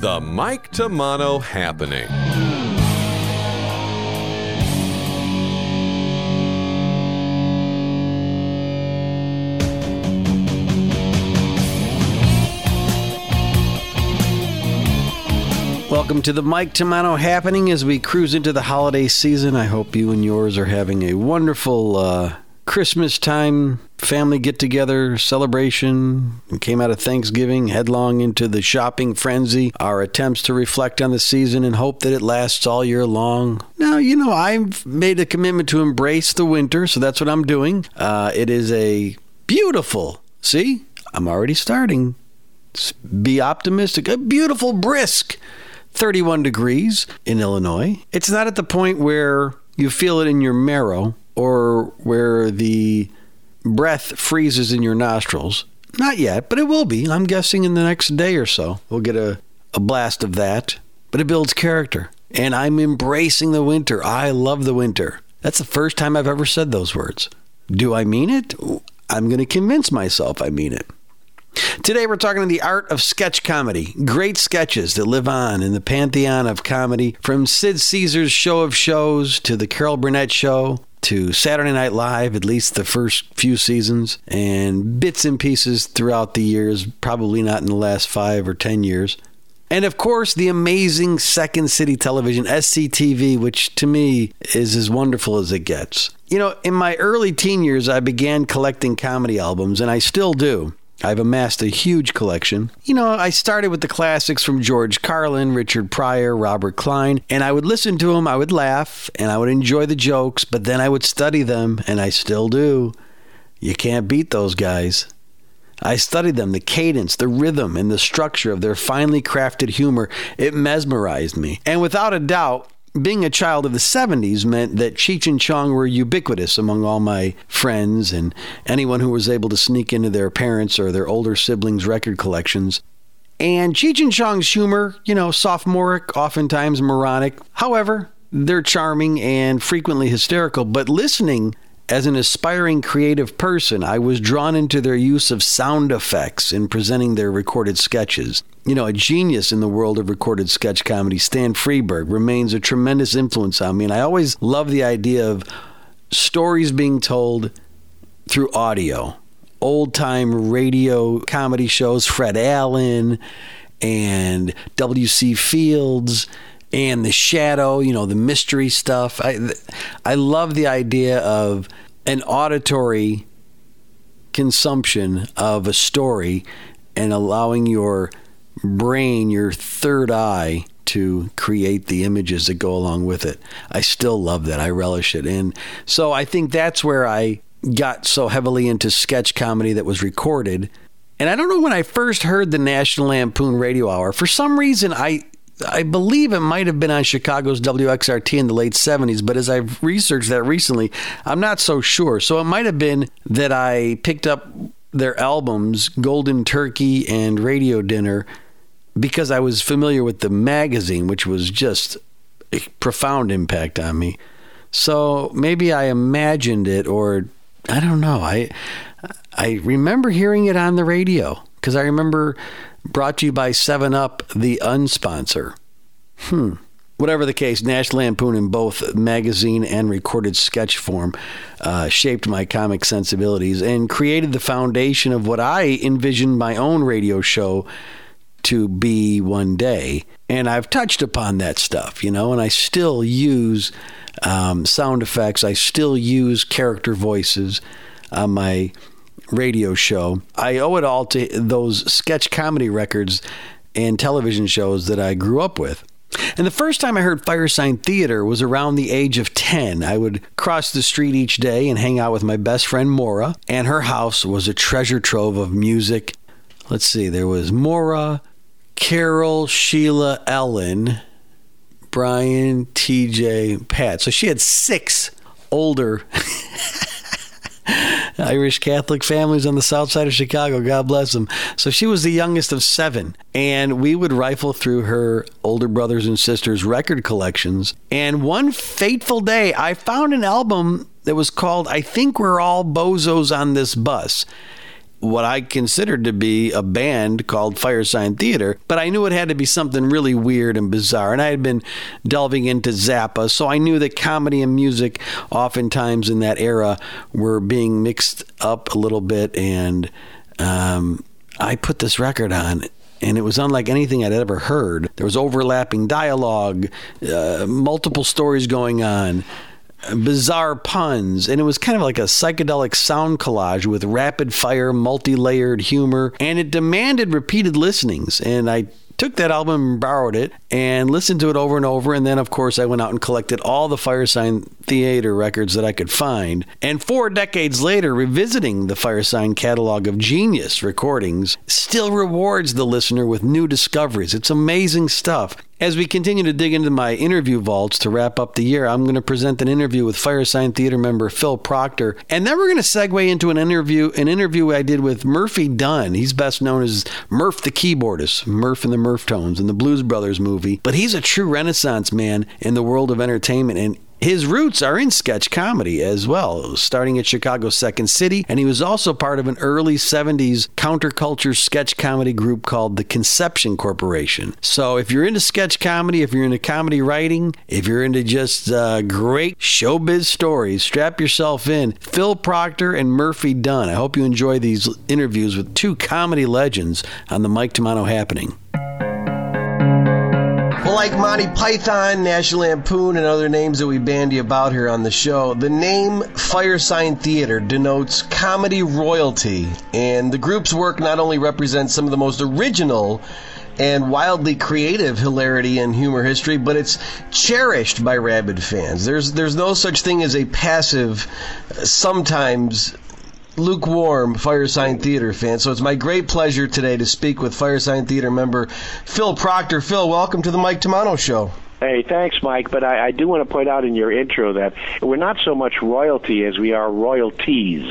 The Mike Tomano Happening. Welcome to the Mike Tomano happening as we cruise into the holiday season. I hope you and yours are having a wonderful uh, Christmas time family get together celebration. Came out of Thanksgiving headlong into the shopping frenzy. Our attempts to reflect on the season and hope that it lasts all year long. Now, you know, I've made a commitment to embrace the winter, so that's what I'm doing. Uh, it is a beautiful, see, I'm already starting. Be optimistic. A beautiful, brisk 31 degrees in Illinois. It's not at the point where you feel it in your marrow or where the breath freezes in your nostrils. Not yet, but it will be. I'm guessing in the next day or so, we'll get a, a blast of that. But it builds character. And I'm embracing the winter. I love the winter. That's the first time I've ever said those words. Do I mean it? I'm going to convince myself I mean it. Today, we're talking the art of sketch comedy. Great sketches that live on in the pantheon of comedy, from Sid Caesar's Show of Shows to the Carol Burnett Show to Saturday Night Live, at least the first few seasons, and bits and pieces throughout the years, probably not in the last five or ten years. And of course, the amazing Second City Television, SCTV, which to me is as wonderful as it gets. You know, in my early teen years, I began collecting comedy albums, and I still do. I've amassed a huge collection. You know, I started with the classics from George Carlin, Richard Pryor, Robert Klein, and I would listen to them, I would laugh, and I would enjoy the jokes, but then I would study them, and I still do. You can't beat those guys. I studied them, the cadence, the rhythm, and the structure of their finely crafted humor. It mesmerized me. And without a doubt, being a child of the 70s meant that Cheech and Chong were ubiquitous among all my friends and anyone who was able to sneak into their parents' or their older siblings' record collections. And Cheech and Chong's humor, you know, sophomoric, oftentimes moronic. However, they're charming and frequently hysterical, but listening as an aspiring creative person, I was drawn into their use of sound effects in presenting their recorded sketches. You know, a genius in the world of recorded sketch comedy, Stan Freberg, remains a tremendous influence on me. And I always love the idea of stories being told through audio. Old time radio comedy shows, Fred Allen and W.C. Fields and the shadow, you know, the mystery stuff. I I love the idea of an auditory consumption of a story and allowing your brain, your third eye to create the images that go along with it. I still love that. I relish it. And so I think that's where I got so heavily into sketch comedy that was recorded. And I don't know when I first heard the National Lampoon Radio Hour. For some reason, I I believe it might have been on Chicago's WXRT in the late 70s, but as I've researched that recently, I'm not so sure. So it might have been that I picked up their albums, Golden Turkey and Radio Dinner, because I was familiar with the magazine, which was just a profound impact on me. So maybe I imagined it, or I don't know. I I remember hearing it on the radio because I remember Brought to you by 7 Up, the unsponsor. Hmm. Whatever the case, Nash Lampoon in both magazine and recorded sketch form uh, shaped my comic sensibilities and created the foundation of what I envisioned my own radio show to be one day. And I've touched upon that stuff, you know, and I still use um, sound effects, I still use character voices on my radio show. I owe it all to those sketch comedy records and television shows that I grew up with. And the first time I heard Firesign Theater was around the age of 10. I would cross the street each day and hang out with my best friend Mora, and her house was a treasure trove of music. Let's see, there was Mora, Carol, Sheila, Ellen, Brian, TJ, Pat. So she had six older Irish Catholic families on the south side of Chicago. God bless them. So she was the youngest of seven. And we would rifle through her older brothers and sisters' record collections. And one fateful day, I found an album that was called I Think We're All Bozos on This Bus. What I considered to be a band called Firesign Theater, but I knew it had to be something really weird and bizarre. And I had been delving into Zappa, so I knew that comedy and music, oftentimes in that era, were being mixed up a little bit. And um, I put this record on, and it was unlike anything I'd ever heard. There was overlapping dialogue, uh, multiple stories going on bizarre puns, and it was kind of like a psychedelic sound collage with rapid fire, multi layered humor, and it demanded repeated listenings. And I took that album and borrowed it and listened to it over and over. And then, of course, I went out and collected all the Firesign Theater records that I could find. And four decades later, revisiting the Firesign catalog of genius recordings still rewards the listener with new discoveries. It's amazing stuff. As we continue to dig into my interview vaults to wrap up the year, I'm going to present an interview with Firesign Theater member Phil Proctor, and then we're going to segue into an interview an interview I did with Murphy Dunne. He's best known as Murph the keyboardist, Murph and the Murphtones in the Blues Brothers movie, but he's a true renaissance man in the world of entertainment and his roots are in sketch comedy as well, starting at Chicago's Second City, and he was also part of an early 70s counterculture sketch comedy group called the Conception Corporation. So if you're into sketch comedy, if you're into comedy writing, if you're into just uh, great showbiz stories, strap yourself in. Phil Proctor and Murphy Dunne. I hope you enjoy these interviews with two comedy legends on the Mike Tomano Happening. Like Monty Python, National Lampoon, and other names that we bandy about here on the show, the name Firesign Theater denotes comedy royalty, and the group's work not only represents some of the most original and wildly creative hilarity in humor history, but it's cherished by rabid fans. There's there's no such thing as a passive, sometimes lukewarm Firesign Theater fan. So it's my great pleasure today to speak with Firesign Theater member Phil Proctor. Phil, welcome to the Mike Tomano Show. Hey, thanks, Mike. But I, I do want to point out in your intro that we're not so much royalty as we are royalties.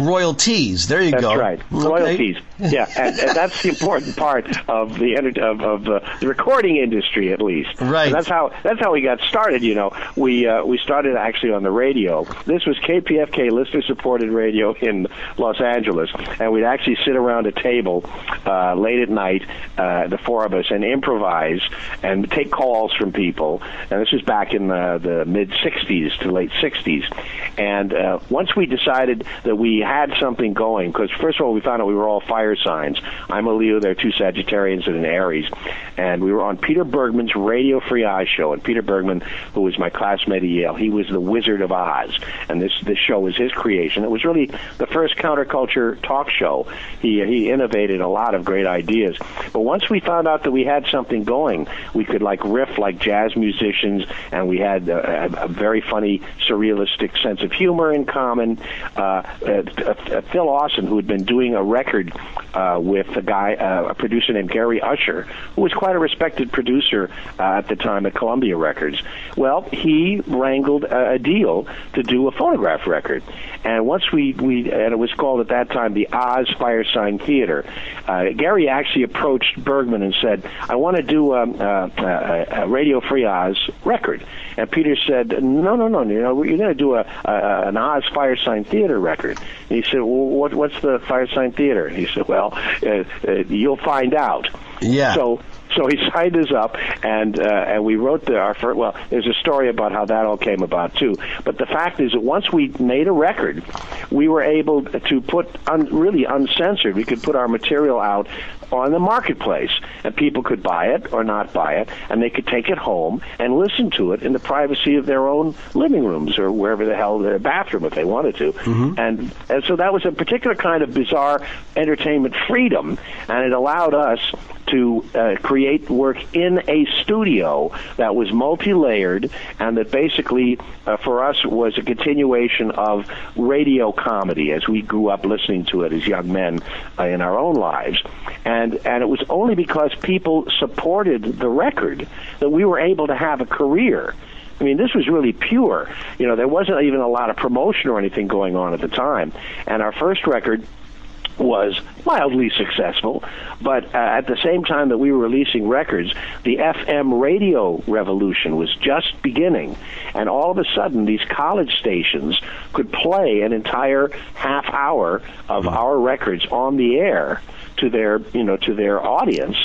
Royalties. There you that's go. That's right. Okay. Royalties. Yeah, and, and, that's the important part of the of, of uh, the recording industry, at least. Right. And that's how that's how we got started. You know, we uh, we started actually on the radio. This was KPFK, listener supported radio in Los Angeles, and we'd actually sit around a table uh, late at night, uh, the four of us, and improvise and take calls from people. And this was back in the, the mid '60s to late '60s. And uh, once we decided that we had something going, because first of all, we found out we were all fire signs. I'm a Leo, there are two Sagittarians and an Aries. And we were on Peter Bergman's Radio Free Oz show. And Peter Bergman, who was my classmate at Yale, he was the Wizard of Oz. And this, this show was his creation. It was really the first counterculture talk show. He, he innovated a lot of great ideas. But once we found out that we had something going, we could like riff like jazz musicians, and we had a, a, very funny, surrealistic sense of humor in common. Uh, uh, Phil Austin, who had been doing a record uh, with a guy, uh, a producer named Gary Usher, who was quite a respected producer uh, at the time at Columbia Records. Well, he wrangled a, a deal to do a phonograph record, and once we we and it was called at that time the Oz Firesign Theater. Uh, Gary actually approached Bergman and said, "I want to do um, uh, a, a Radio Free Oz record," and Peter said, "No, no, no, you know, you're going to do a, a an Oz Firesign Theater record." And he said, "Well, what, what's the Firesign Theater?" He said, "Well, uh, uh, you'll find out." Yeah. So so he signed us up, and uh, and we wrote the, our first. Well, there's a story about how that all came about too. But the fact is that once we made a record, we were able to put un, really uncensored. We could put our material out on the marketplace, and people could buy it or not buy it, and they could take it home and listen to it in the privacy of their own living rooms or wherever the hell their bathroom if they wanted to. Mm-hmm. And and so that was a particular kind of bizarre entertainment freedom, and it allowed us to uh, create work in a studio that was multi-layered and that basically uh, for us was a continuation of radio comedy as we grew up listening to it as young men uh, in our own lives and and it was only because people supported the record that we were able to have a career I mean, this was really pure. You know, there wasn't even a lot of promotion or anything going on at the time. And our first record was mildly successful, but uh, at the same time that we were releasing records, the FM radio revolution was just beginning, and all of a sudden, these college stations could play an entire half hour of our records on the air to their you know to their audience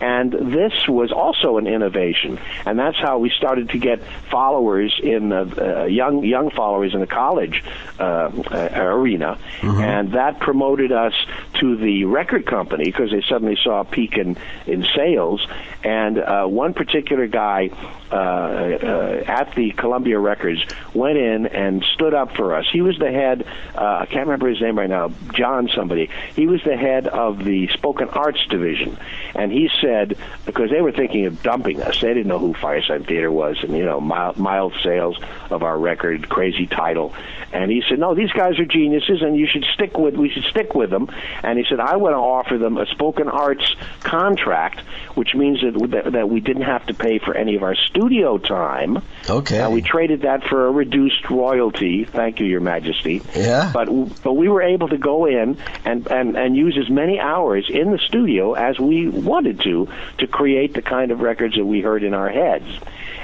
and this was also an innovation and that's how we started to get followers in the uh, young young followers in the college uh, arena mm-hmm. and that promoted us to the record company because they suddenly saw a peak in in sales and uh, one particular guy uh, uh, at the Columbia Records went in and stood up for us. He was the head. Uh, I can't remember his name right now. John somebody. He was the head of the spoken arts division, and he said because they were thinking of dumping us. They didn't know who Firesign Theater was, and you know mild, mild sales of our record, crazy title. And he said, no, these guys are geniuses, and you should stick with. We should stick with them. And he said, I want to offer them a spoken arts contract, which means that that we didn't have to pay for any of our studio time. Okay. Uh, we traded that for a reduced royalty. Thank you, Your Majesty. Yeah. But but we were able to go in and and and use as many hours in the studio as we wanted to to create the kind of records that we heard in our heads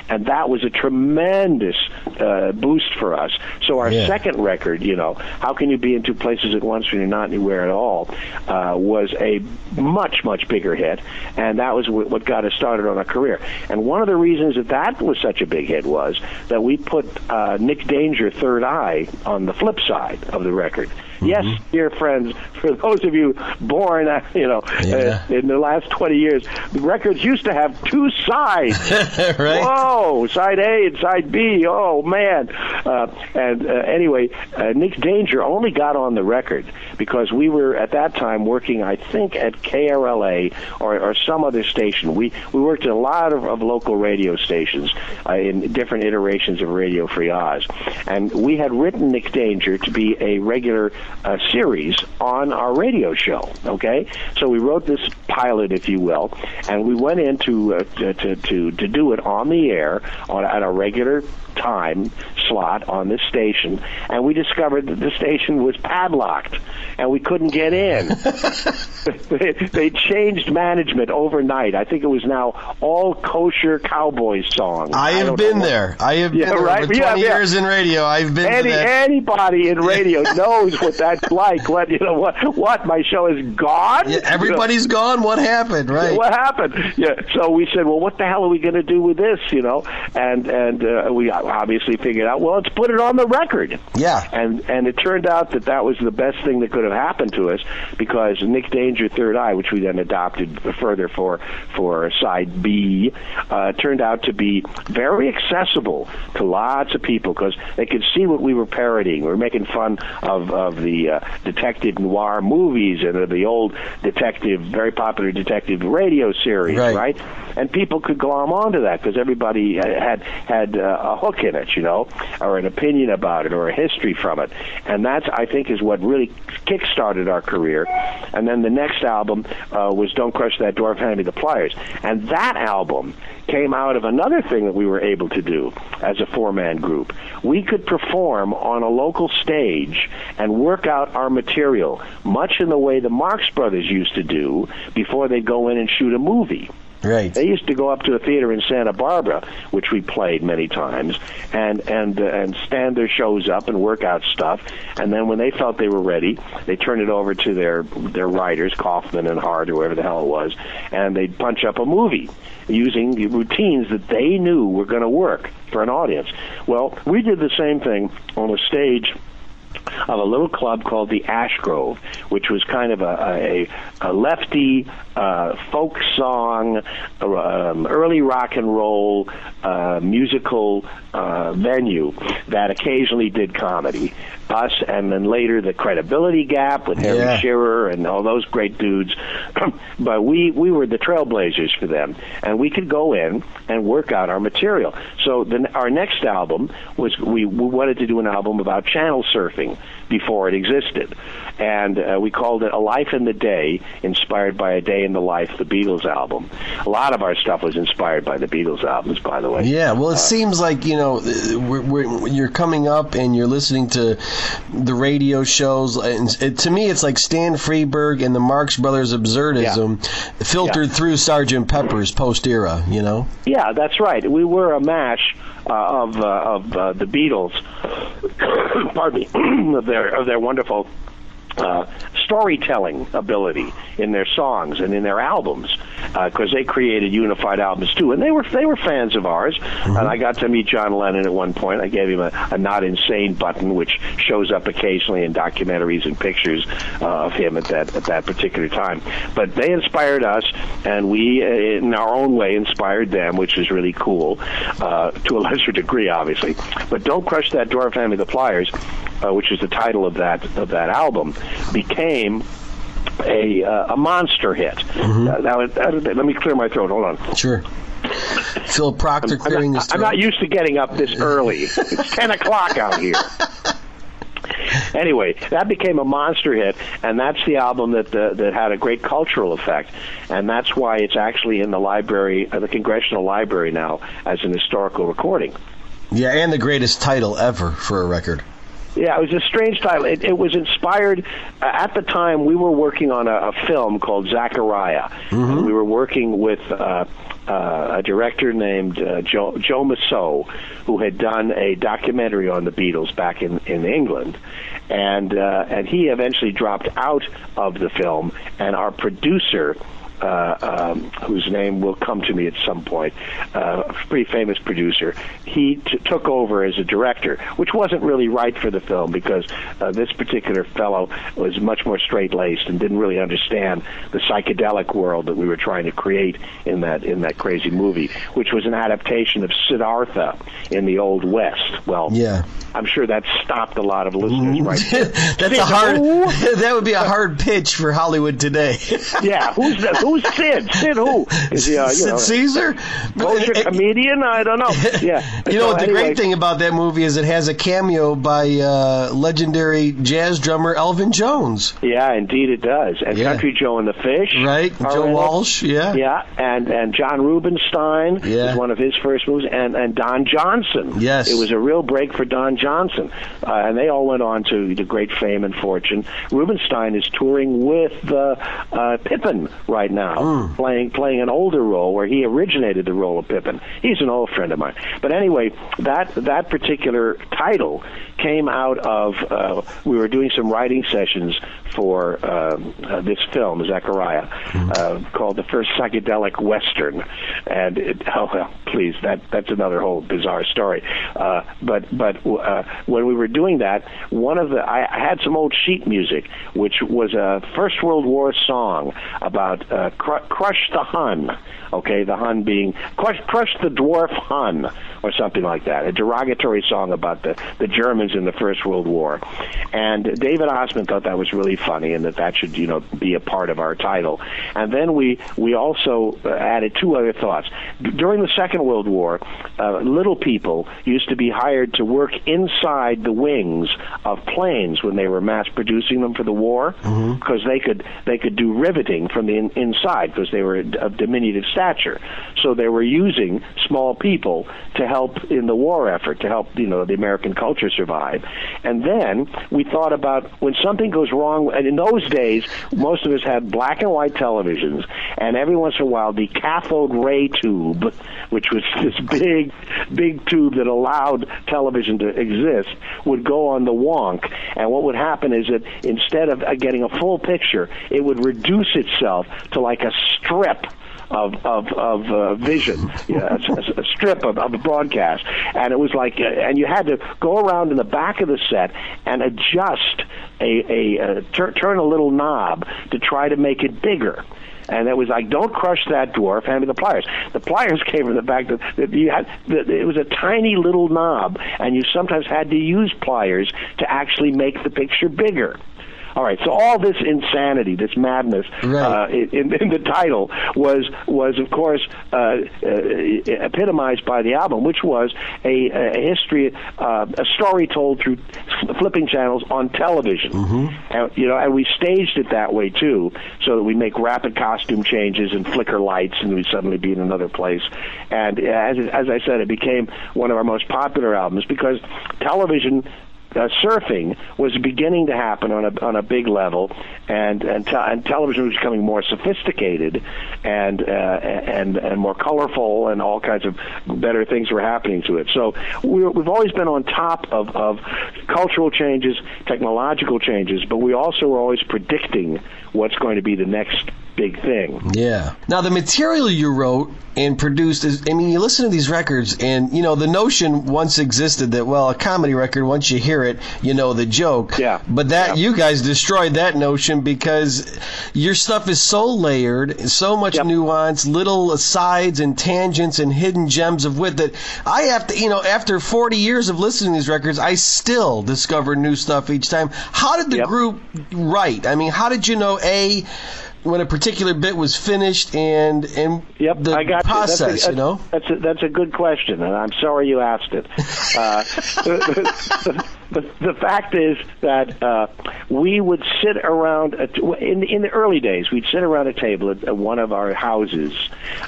and that was a tremendous uh, boost for us. So our yeah. second record, you know, how can you be in two places at once when you're not anywhere at all, uh, was a much much bigger hit, and that was what got us started on our career. And one of the reasons that that was such a big hit was that we put uh, Nick Danger, Third Eye, on the flip side of the record. Yes, mm-hmm. dear friends, for those of you born, uh, you know, yeah. uh, in the last 20 years, records used to have two sides. right. Whoa, side A and side B. Oh, man. Uh, and uh, anyway, uh, Nick Danger only got on the record because we were at that time working, I think, at KRLA or, or some other station. We, we worked at a lot of, of local radio stations uh, in different iterations of Radio Free Oz. And we had written Nick Danger to be a regular uh, series on our radio show. Okay, so we wrote this pilot, if you will, and we went in to uh, to, to to do it on the air on at a regular time slot on this station, and we discovered that the station was padlocked and we couldn't get in. they, they changed management overnight. I think it was now all kosher cowboy songs. I have I been there. I have yeah, been right? over 20 yeah, years in radio. I've been Any, Anybody in radio knows what that's like. Let you know what what my show is gone. Yeah, everybody's you know? gone. What happened? Right. What happened? Yeah. So we said, well, what the hell are we going to do with this? You know, and and uh, we obviously figured out, well, let's put it on the record. Yeah. And and it turned out that that was the best thing that could have happened to us because Nick Danger Third Eye, which we then adopted further for for side B, uh, turned out to be very accessible to lots of people because they could see what we were parodying. We were making fun of of the uh, detective noir movies and the old detective, very popular detective radio series, right? right? And people could glom onto that because everybody had had uh, a hook in it, you know, or an opinion about it, or a history from it, and that's I think is what really kick-started our career. And then the next album uh, was "Don't Crush That Dwarf, Hand Me the Pliers," and that album came out of another thing that we were able to do as a four-man group. We could perform on a local stage and work out our material, much in the way the Marx Brothers used to do before they go in and shoot a movie. Right. They used to go up to a theater in Santa Barbara, which we played many times, and and uh, and stand their shows up and work out stuff. And then when they felt they were ready, they turned it over to their their writers, Kaufman and Hart or whatever the hell it was, and they'd punch up a movie using the routines that they knew were going to work for an audience. Well, we did the same thing on a stage of a little club called the Ash Grove, which was kind of a, a, a lefty uh, folk song, um, early rock and roll uh, musical uh, venue that occasionally did comedy. Us, and then later the Credibility Gap with Harry yeah. Shearer and all those great dudes. but we we were the trailblazers for them, and we could go in and work out our material. So the, our next album was we, we wanted to do an album about channel surfing before it existed. And uh, we called it A Life in the Day, inspired by A Day in the Life, the Beatles album. A lot of our stuff was inspired by the Beatles albums, by the way. Yeah, well, it uh, seems like, you know, we're, we're, you're coming up and you're listening to the radio shows. And it, to me, it's like Stan Freberg and the Marx Brothers absurdism filtered Yeah. through Sergeant Pepper's post era. You know. Yeah, that's right. We were a mash uh, of uh, of uh, the Beatles. pardon me, of their of their wonderful uh, storytelling ability in their songs and in their albums, because they created unified albums too, and they were they were fans of ours. And I got to meet John Lennon at one point. I gave him a, a not insane button, which shows up occasionally in documentaries and pictures uh, of him at that at that particular time. But they inspired us, and we, uh, in our own way, inspired them, which is really cool, uh, to a lesser degree, obviously. But don't crush that dwarf, hand me the Pliers, uh, which is the title of that of that album, became a uh, a monster hit. Uh, now, let me clear my throat. Hold on. Sure. Phil Proctor I'm clearing not, his I'm not used to getting up this early. It's 10 o'clock out here. Anyway, that became a monster hit, and that's the album that uh, that had a great cultural effect, and that's why it's actually in the library, uh, the Congressional Library now, as an historical recording. yeah, and the greatest title ever for a record. Yeah, it was a strange title. It, it was inspired uh, at the time. We were working on a, a film called Zachariah. And we were working with uh, uh, a director named uh, Joe, Joe Massot, who had done a documentary on the Beatles back in, in England, and uh, and he eventually dropped out of the film. And our producer um, whose name will come to me at some point, uh, a pretty famous producer, he t- took over as a director, which wasn't really right for the film because uh, this particular fellow was much more straight laced and didn't really understand the psychedelic world that we were trying to create in that in that crazy movie, which was an adaptation of Siddhartha in the Old West. Well, Yeah. I'm sure that stopped a lot of listeners right there. That's a hard. that would be a hard pitch for Hollywood today. Yeah, who's the, who's Sid? Sid who? Is he, uh, you Sid know, Caesar. kosher And- comedian? I don't know. Yeah. You know So what? The anyway, great thing about that movie is it has a cameo by uh, legendary jazz drummer Elvin Jones. Yeah, indeed it does. And Yeah. Country Joe and the Fish. Right, are Joe in it. Walsh. Yeah. Yeah, and and John Rubinstein Yeah. was one of his first movies, and and Don Johnson. Yes. it was a real break for Don Johnson, uh, and they all went on to the great fame and fortune. Rubinstein is touring with uh, uh, Pippin right now, Hmm. playing playing an older role where he originated the role of Pippin. He's an old friend of mine. But anyway, that that particular title came out of uh, we were doing some writing sessions for um, uh, this film, Zachariah, uh, called the first psychedelic western. And it, oh well, please, that that's another whole bizarre story. Uh, but but uh, when we were doing that, one of the I, I had some old sheet music, which was a First World War song about uh, cr- crush the Hun. Okay, the Hun being crush, crush the dwarf Hun or something like that. A derogatory song about the the Germans in the First World War. And David Ossman thought that was really funny and that that should you know be a part of our title. And then we we also uh, added two other thoughts. During the Second World War, uh, little people used to be hired to work inside the wings of planes when they were mass producing them for the war because they could they could do riveting from the in, inside because they were of diminutive stature. So they were using small people to help in the war effort to help you know the American culture survive. And then we thought about when something goes wrong. And in those days, most of us had black and white televisions, and every once in a while, the cathode ray tube, which was this big, big tube that allowed television to exist, would go on the wonk. And what would happen is that instead of getting a full picture, it would reduce itself to like a strip of of of uh, vision, yeah, a, a strip of, of a broadcast, and it was like, uh, and you had to go around in the back of the set and adjust a a uh, tur- turn a little knob to try to make it bigger. And it was like, don't crush that dwarf. Hand me the pliers. The pliers came from the fact that, that you had that it was a tiny little knob, and you sometimes had to use pliers to actually make the picture bigger. All right, so all this insanity, this madness Right. uh, in, in the title was was of course uh, uh, epitomized by the album, which was a, a history, uh, a story told through flipping channels on television. And, you know, and we staged it that way too, so that we make rapid costume changes and flicker lights, and we suddenly be in another place. And as as I said, it became one of our most popular albums because television uh, surfing was beginning to happen on a on a big level, and and, te- and television was becoming more sophisticated, and uh, and and more colorful, and all kinds of better things were happening to it. So we we've always been on top of of cultural changes, technological changes, but we also were always predicting what's going to be the next big thing. Yeah. Now the material you wrote and produced is I mean you listen to these records and you know the notion once existed that well a comedy record once you hear it you know the joke. Yeah. But that Yeah. you guys destroyed that notion because your stuff is so layered, so much Yep. nuance, little asides and tangents and hidden gems of wit that I have to you know after 40 years of listening to these records I still discover new stuff each time. How did the Yep. group write? I mean, how did you know a when a particular bit was finished and and Yep, the I got process, you. That's a, you know? That's a, that's a good question, and I'm sorry you asked it. Uh, the, the, fact is that uh, we would sit around a, in in the early days. We'd sit around a table at, at one of our houses,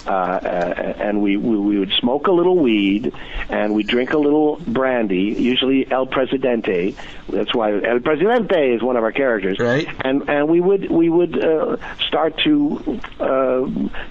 uh, uh, and we, we we would smoke a little weed, and we drink a little brandy, usually El Presidente. That's why El Presidente is one of our characters, Right. and and we would we would uh, start to uh,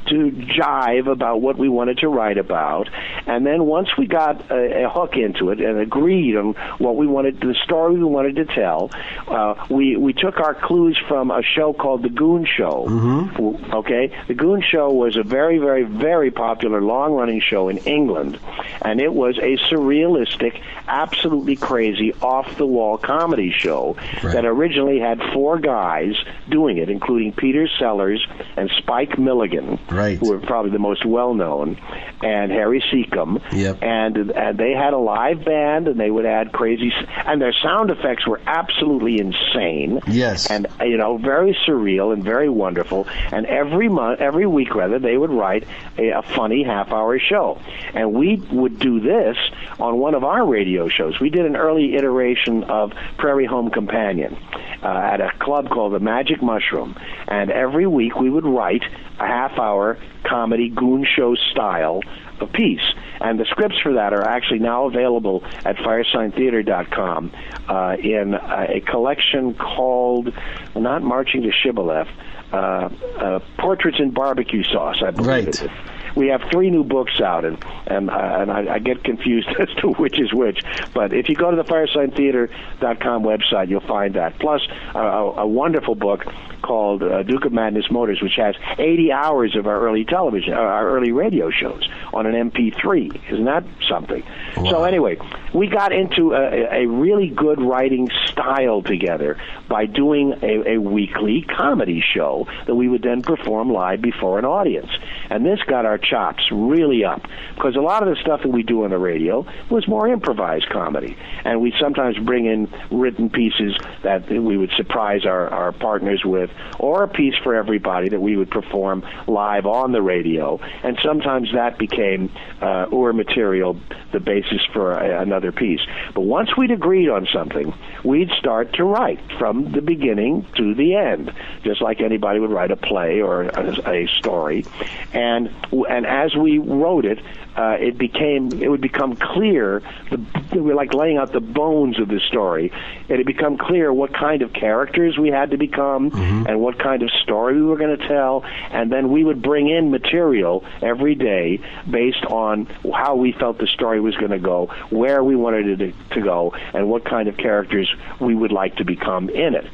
to jive about what we wanted to write about, and then once we got a, a hook into it and agreed on what we wanted, the story we wanted to tell, uh, we we took our clues from a show called The Goon Show. Mm-hmm. Okay, The Goon Show was a very very very popular long running show in England, and it was a surrealistic, absolutely crazy, off the wall comedy show Right. that originally had four guys doing it, including Peter Sellers and Spike Milligan, Right. who were probably the most well known, and Harry Secombe. Yep. And, and they had a live band, and they would add crazy, and their sound effects were absolutely insane. Yes. And you know, very surreal and very wonderful. And every month, every week rather, they would write a, a funny half-hour show, and we would do this on one of our radio shows. We did an early iteration of Prairie Home Companion uh, at a club called the Magic Mushroom, and every week we would write a half-hour comedy goon show style of piece. And the scripts for that are actually now available at firesigntheater.com uh, in uh, a collection called, not Marching to Shibboleth, uh, uh, Portraits in Barbecue Sauce, I believe Right. it is. We have three new books out, and and, uh, and I, I get confused as to which is which. But if you go to the FiresignTheater.com website, you'll find that. Plus, uh, a, a wonderful book called uh, Duke of Madness Motors, which has 80 hours of our early television, uh, our early radio shows on an MP3. Isn't that something? So anyway, we got into a, a really good writing style together by doing a, a weekly comedy show that we would then perform live before an audience. And this got our chops really up because a lot of the stuff that we do on the radio was more improvised comedy. And we sometimes bring in written pieces that we would surprise our, our partners with, or a piece for everybody that we would perform live on the radio. And sometimes that became uh, or material, the basis for a, another piece. But once we'd agreed on something, we'd start to write from the beginning to the end, just like anybody would write a play or a, a story. And and as we wrote it, uh, it became it would become clear. The, we were like laying out the bones of the story. It had become clear what kind of characters we had to become and what kind of story we were going to tell. And then we would bring in material every day based on how we felt the story was going to go, where we wanted it to, to go, and what kind of characters we would like to become in it.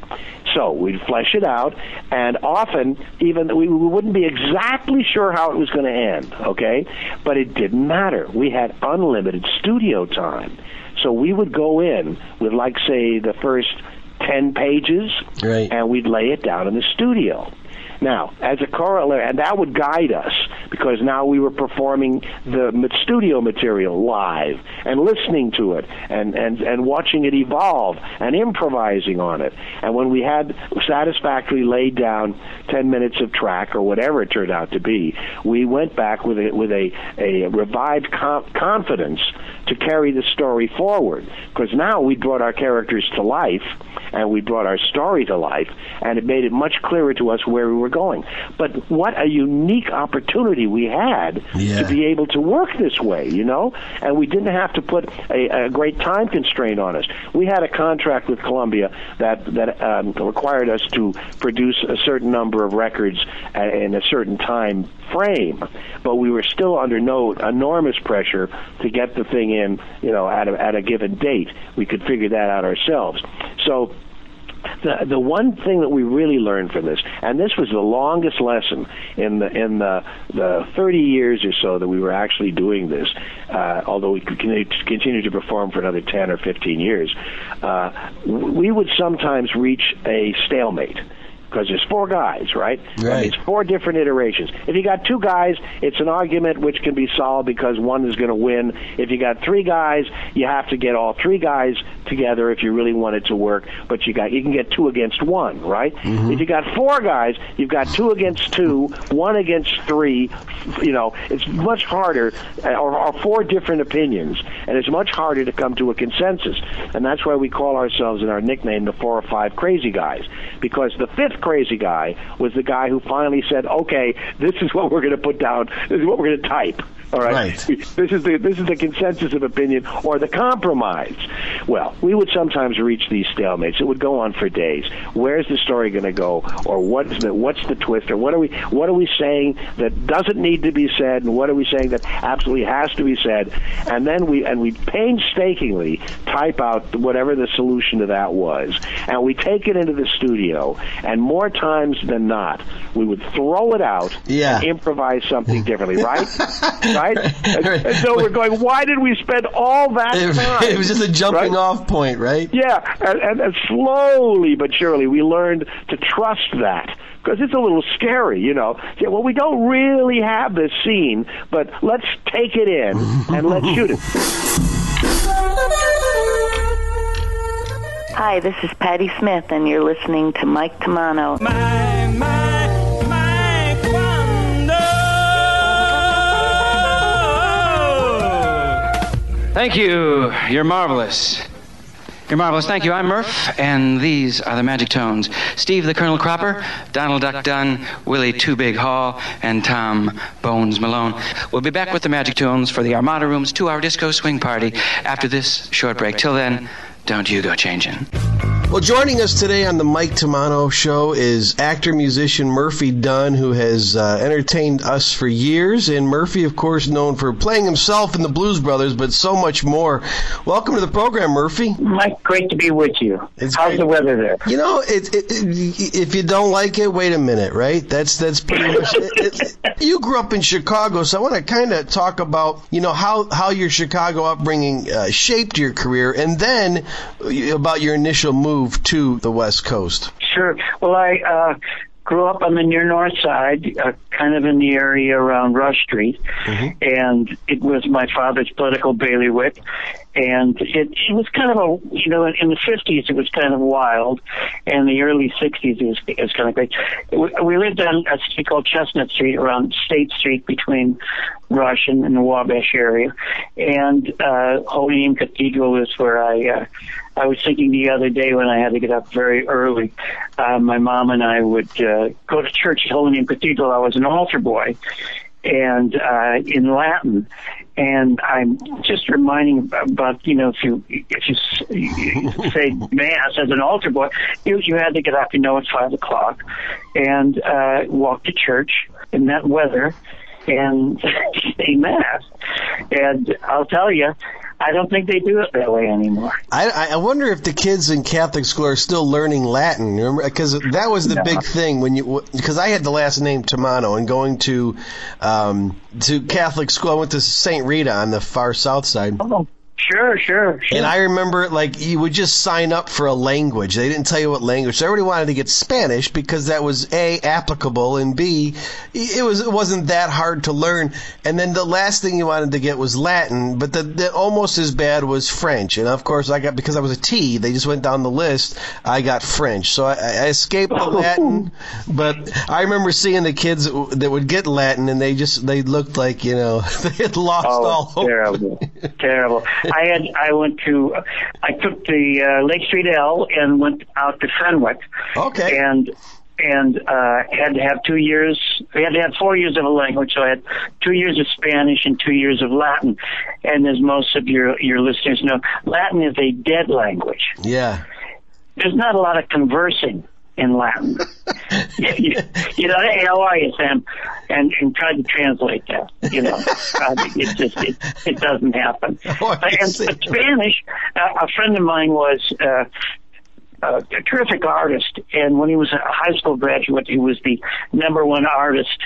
So we'd flesh it out, and often even we, we wouldn't be exactly sure how it was going to end, okay? But it didn't matter. We had unlimited studio time. So we would go in with, like, say, the first 10 pages, Right. and we'd lay it down in the studio. Now, as a corollary, and that would guide us because now we were performing the studio material live and listening to it and, and, and watching it evolve and improvising on it. And when we had satisfactorily laid down 10 minutes of track or whatever it turned out to be, we went back with a, with a, a revived com- confidence to carry the story forward because now we brought our characters to life and we brought our story to life and it made it much clearer to us where we were going but what a unique opportunity we had Yeah. to be able to work this way, you know, and we didn't have to put a, a great time constraint on us. We had a contract with Columbia that that um, required us to produce a certain number of records in a certain time frame, but we were still under no enormous pressure to get the thing in, you know, at a, at a given date. We could figure that out ourselves. So the the one thing that we really learned from this, and this was the longest lesson in the in the the 30 years or so that we were actually doing this, uh, although we could continue to, perform for another 10 or 15 years, uh, we would sometimes reach a stalemate. Because there's four guys, right? Right. And it's four different iterations. If you got two guys, it's an argument which can be solved because one is going to win. If you got three guys, you have to get all three guys together if you really want it to work. But you got you can get two against one, right? If you got four guys, you've got two against two, one against three. You know, it's much harder, uh, or, or four different opinions, and it's much harder to come to a consensus. And that's why we call ourselves in our nickname the four or five crazy guys, because the fifth crazy guy was the guy who finally said, "Okay, this is what we're going to put down. This is what we're going to type." All right. Right. This is the this is the consensus of opinion or the compromise. Well, we would sometimes reach these stalemates. It would go on for days. Where's the story going to go, or what's the what's the twist, or what are we what are we saying that doesn't need to be said, and what are we saying that absolutely has to be said? And then we and we painstakingly type out whatever the solution to that was, and we take it into the studio. And more times than not, we would throw it out Yeah. and improvise something differently. Right? right? And, and so we're going, why did we spend all that time? It, it was just a jumping Right? off point, right? Yeah, and, and, and slowly but surely we learned to trust that because it's a little scary, you know. Yeah, well, we don't really have this scene, but let's take it in and let's shoot it. Hi, this is Patty Smith, and you're listening to Mike Tomano. My, my, my, cuando. Thank you. You're marvelous. You're marvelous. Thank you. I'm Murph, and these are the Magic Tones. Steve the Colonel Cropper, Donald Duck Dunn, Willie Two Big Hall, and Tom Bones Malone. We'll be back with the Magic Tones for the Armada Room's two-hour disco swing party after this short break. Till then, don't you go changing. Well, joining us today on the Mike Tomano Show is actor musician Murphy Dunne, who has uh, entertained us for years. And Murphy, of course, known for playing himself in the Blues Brothers, but so much more. Welcome to the program, Murphy. Mike, great to be with you. It's How's great. the weather there? You know, it, it, it, if you don't like it, wait a minute, right? That's that's pretty much. It, you grew up in Chicago, so I want to kind of talk about you know how how your Chicago upbringing uh, shaped your career, and then about your initial move to the West Coast. Sure. Well, I uh, grew up on the near north side, uh, kind of in the area around Rush Street, and it was my father's political bailiwick. And it, it was kind of a, you know, in the 50s it was kind of wild, and the early 60s it was, it was kind of great. We, we lived on a street called Chestnut Street, around State Street between Rush and, and the Wabash area. And uh, Holy Name Cathedral is where I, uh, I was thinking the other day when I had to get up very early, uh, my mom and I would uh, go to church at Holy Name Cathedral. I was an altar boy, and uh, in Latin. And I'm just reminding about you know if you if you, say mass as an altar boy, you you had to get up you know at five o'clock, and uh, walk to church in that weather, and say mass. And I'll tell you, I don't think they do it that way anymore. I, I wonder if the kids in Catholic school are still learning Latin. Remember, because that was the No. big thing when you because I had the last name Tomano and going to um, to Catholic school. I went to Saint Rita on the far south side. Oh, sure, sure, sure. And I remember, like, you would just sign up for a language. They didn't tell you what language. So everybody wanted to get Spanish because that was a applicable, and b it was it wasn't that hard to learn. And then the last thing you wanted to get was Latin, but the, the almost as bad was French. And of course, I got because I was a T. They just went down the list. I got French, so I, I escaped the oh. Latin. But I remember seeing the kids that would get Latin, and they just they looked like you know they had lost oh, all Oh, hope. terrible, terrible. I had I went to I took the uh, Lake Street L and went out to Fenwick. Okay. And and uh, had to have two years. We had to have four years of a language, so I had two years of Spanish and two years of Latin. And as most of your your listeners know, Latin is a dead language. Yeah. There's not a lot of conversing in Latin. you, you know, hey, how are you, Sam? And and try to translate that. You know, uh, it just it, it doesn't happen. Oh, I and but Spanish, uh, a friend of mine was. Uh, uh, a terrific artist, and when he was a high school graduate, he was the number one artist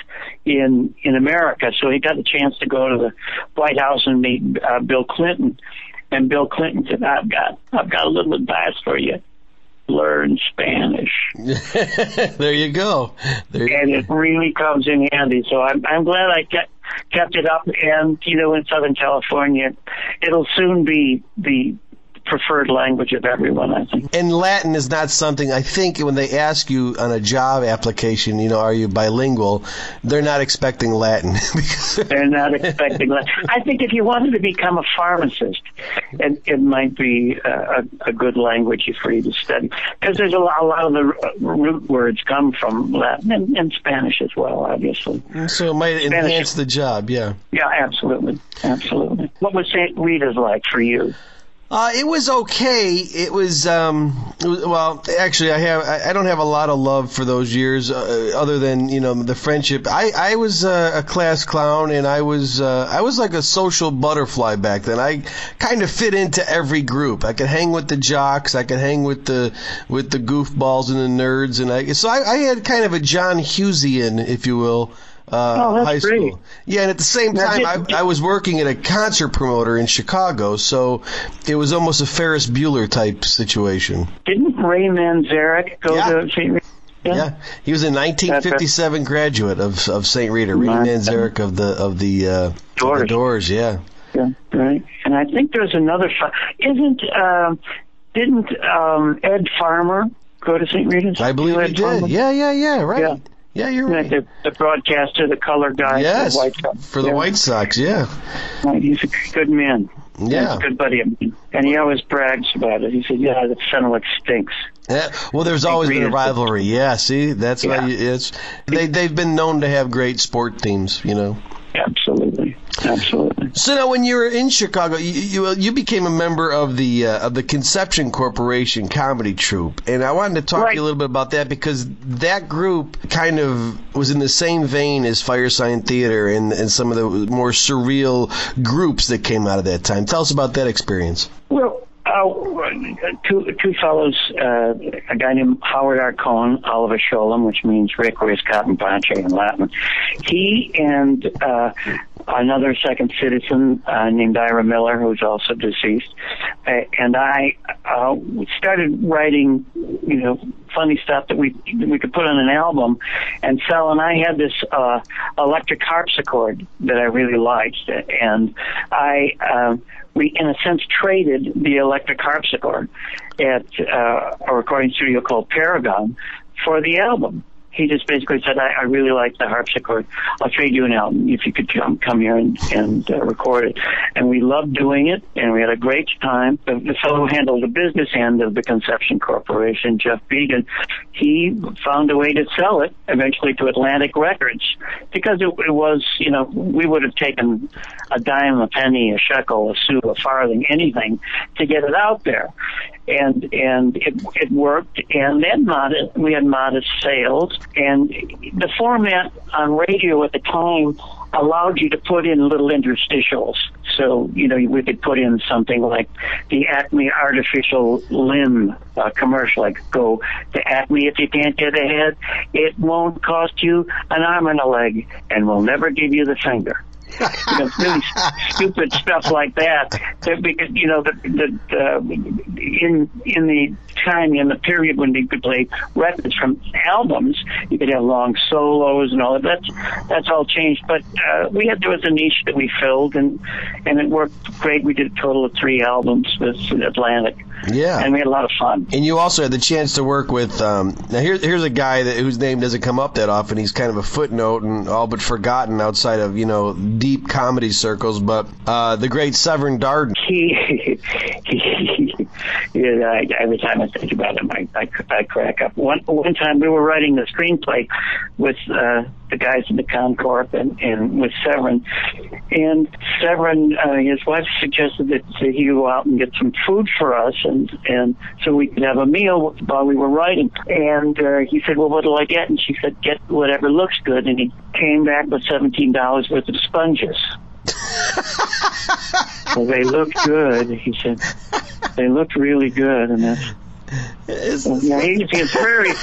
in in America. So he got the chance to go to the White House and meet uh, Bill Clinton. And Bill Clinton said, "I've got I've got a little advice for you. Learn Spanish." there you go. There you and it really comes in handy. So I'm I'm glad I kept kept it up. And you know, in Southern California, it'll soon be the preferred language of everyone. I think. And Latin is not something I think when they ask you on a job application, you know, are you bilingual? They're not expecting Latin because They're not expecting Latin. I think if you wanted to become a pharmacist, it, it might be a, a, good language for you to study because there's a lot, a lot of the root words come from Latin and, and Spanish as well, obviously. so it might enhance the job. Yeah. Yeah, absolutely, absolutely. What was St. Rita's like for you? Uh, it was okay. It was, um, well, actually, I have, I, don't have a lot of love for those years, uh, other than you know the friendship. I, I was uh, a class clown, and I was, uh, I was like a social butterfly back then. I kind of fit into every group. I could hang with the jocks, I could hang with the, with the goofballs and the nerds, and I, so I, I had kind of a John Hughesian, if you will. Uh, Oh, that's high great. school. Yeah, and at the same time, I, I was working at a concert promoter in Chicago, so it was almost a Ferris Bueller type situation. Didn't Ray Manzarek go Yeah. to St. Rita? Yeah, he was a 1957 graduate of of St. Rita, Ray. Manzarek of the of the uh, of the Doors. Doors. Yeah, Yeah, right. And I think there's another. Isn't um, didn't um, Ed Farmer go to St. Rita's? I believe he did. Farmer? Yeah, yeah, yeah. Right. Yeah. Yeah, you're Yeah, right. the, the broadcaster, the color guy Yes, for the White Sox. for the Yeah. White Sox. Yeah, He's a good man. Yeah. He's a good buddy of mine. And he always brags about it. He said, yeah, the Fenwick stinks. Yeah, well, there's always been a rivalry. Yeah, see, that's why you, it's they they've been known to have great sport teams. You know. Absolutely. Absolutely. So now, when you were in Chicago, you you, you became a member of the uh, of the Conception Corporation comedy troupe, and I wanted to talk to you a little bit about that because that group kind of was in the same vein as Firesign Theater and and some of the more surreal groups that came out of that time. Tell us about that experience. Well, uh, two two fellows, uh, a guy named Howard Arcone, Oliver Sholem, which means Requiescat in pace in Latin. He and uh, another second citizen uh, named Ira Miller, who's also deceased, uh, and I uh, started writing, you know, funny stuff that we that we could put on an album and sell. And I had this uh, electric harpsichord that I really liked, and I. Um, we, in a sense, traded the electric harpsichord at uh, a recording studio called Paragon for the album. He just basically said, I, I really like the harpsichord. I'll trade you an album if you could come, come here and, and uh, record it. And we loved doing it, and we had a great time. The, the fellow who handled the business end of the Conception Corporation, Jeff Began, he found a way to sell it eventually to Atlantic Records because it, it was, you know, we would have taken a dime, a penny, a shekel, a sou, a farthing, anything to get it out there. And and it it worked, and then modest, we had modest sales, and the format on radio at the time allowed you to put in little interstitials. So you know we could put in something like the Acme artificial limb uh, commercial, like go to Acme if you can't get ahead. It won't cost you an arm and a leg, and we'll never give you the finger you know, really stupid stuff like that. That because you know, the, the, uh, in in the time in the period when you could play records from albums, you could have long solos and all that. That's that's all changed. But uh, we had there was a niche that we filled, and and it worked great. We did a total of three albums with Atlantic, Yeah. and we had a lot of fun. And you also had the chance to work with. Um, now here's here's a guy that whose name doesn't come up that often. He's kind of a footnote and all but forgotten outside of you know deep comedy circles. But uh, the great Severn Darden. he, he Yeah, I, every time I think about him, I, I, I crack up. One one time we were writing the screenplay with uh, the guys in the Concorp and, and with Severn, and Severn, uh, his wife suggested that, that he go out and get some food for us, and and so we could have a meal while we were writing. And uh, he said, "Well, what'll I get?" And she said, "Get whatever looks good." And he came back with seventeen dollars worth of sponges. well, they looked good. He said they looked really good, and that's. Yeah, he's, he's very.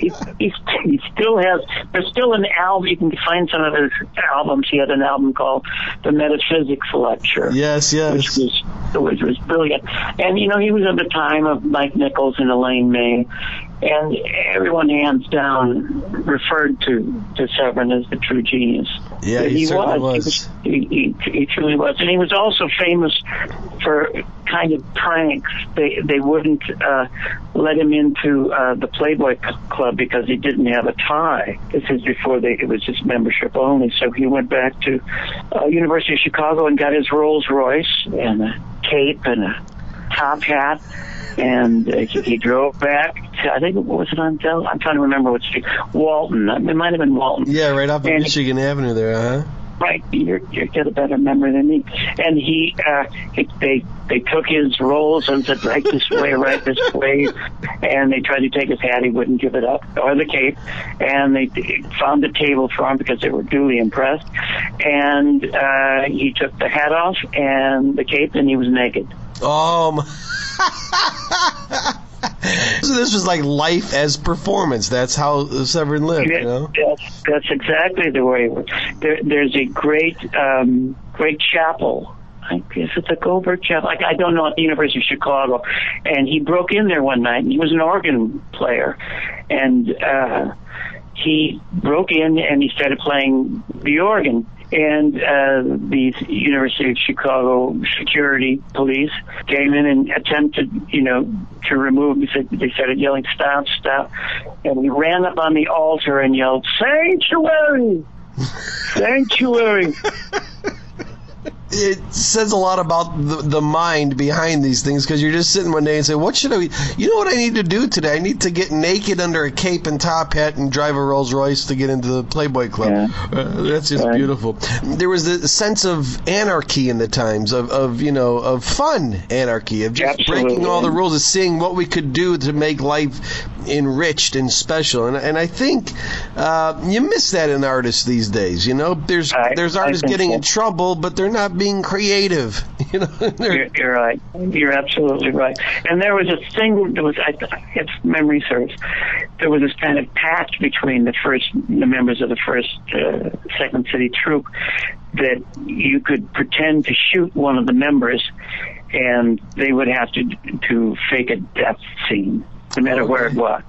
He, he, he still has. There's still an album. You can find some of his albums. He had an album called The Metaphysics Lecture. Yes, yes Which was which was brilliant, and you know he was at the time of Mike Nichols and Elaine May, and everyone hands down referred to to Severn as the true genius. Yeah, he certainly was. He, he, he truly was, and he was also famous for kind of pranks. They they wouldn't uh, let him into uh, the Playboy C- Club because he didn't have a tie. This is before they it was just membership only. So he went back to uh, University of Chicago and got his Rolls Royce and a cape and a top hat. And uh, he, he drove back. To, I think what was it on Del? I'm trying to remember what street. Walton. It might have been Walton. Yeah, right off of And- Michigan Avenue there, huh? Right, you're you got a better memory than me. And he, uh, they they took his rolls and said right this way, right this way, and they tried to take his hat. He wouldn't give it up or the cape, and they they found a table for him because they were duly impressed. And uh, he took the hat off and the cape, and he was naked. Um. so this was like life as performance. That's how Severn lived, you know. That's, that's exactly the way. There, there's a great, um, great chapel. I guess it's the Goldberg Chapel. Like, I don't know at the University of Chicago, and he broke in there one night. and He was an organ player, and uh, he broke in and he started playing the organ. And uh, the University of Chicago security police came in and attempted, you know, to remove. They they started yelling, "Stop! Stop!" And we ran up on the altar and yelled, "Sanctuary! Sanctuary!" It says a lot about the, the mind behind these things because you're just sitting one day and say, "What should I? You know what I need to do today? I need to get naked under a cape and top hat and drive a Rolls Royce to get into the Playboy Club." Yeah. Uh, that's just Right. beautiful. There was a sense of anarchy in the times of, of you know of fun anarchy of just Absolutely. breaking all the rules of seeing what we could do to make life enriched and special. And, and I think uh, you miss that in artists these days. You know, there's I- there's artists getting so. in trouble, but they're not being creative. You know, You're, you're right. You're absolutely right. And there was a thing. There was, I, if memory serves, there was this kind of pact between the first, the members of the first uh, Second City Troop, that you could pretend to shoot one of the members, and they would have to to fake a death scene, no matter where it was.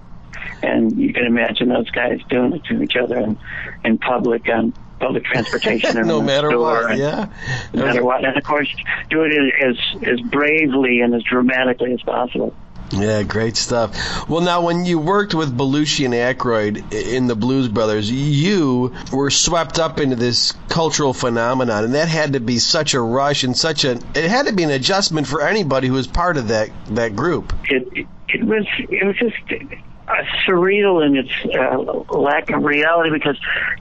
And you can imagine those guys doing it to each other in, in public on public transportation. or no matter what, and- yeah. no matter what. And of course, do it as as bravely and as dramatically as possible. Yeah, great stuff. Well, now when you worked with Belushi and Aykroyd in the Blues Brothers, you were swept up into this cultural phenomenon, and that had to be such a rush and such a it had to be an adjustment for anybody who was part of that that group. It it was it was just surreal in its uh, lack of reality because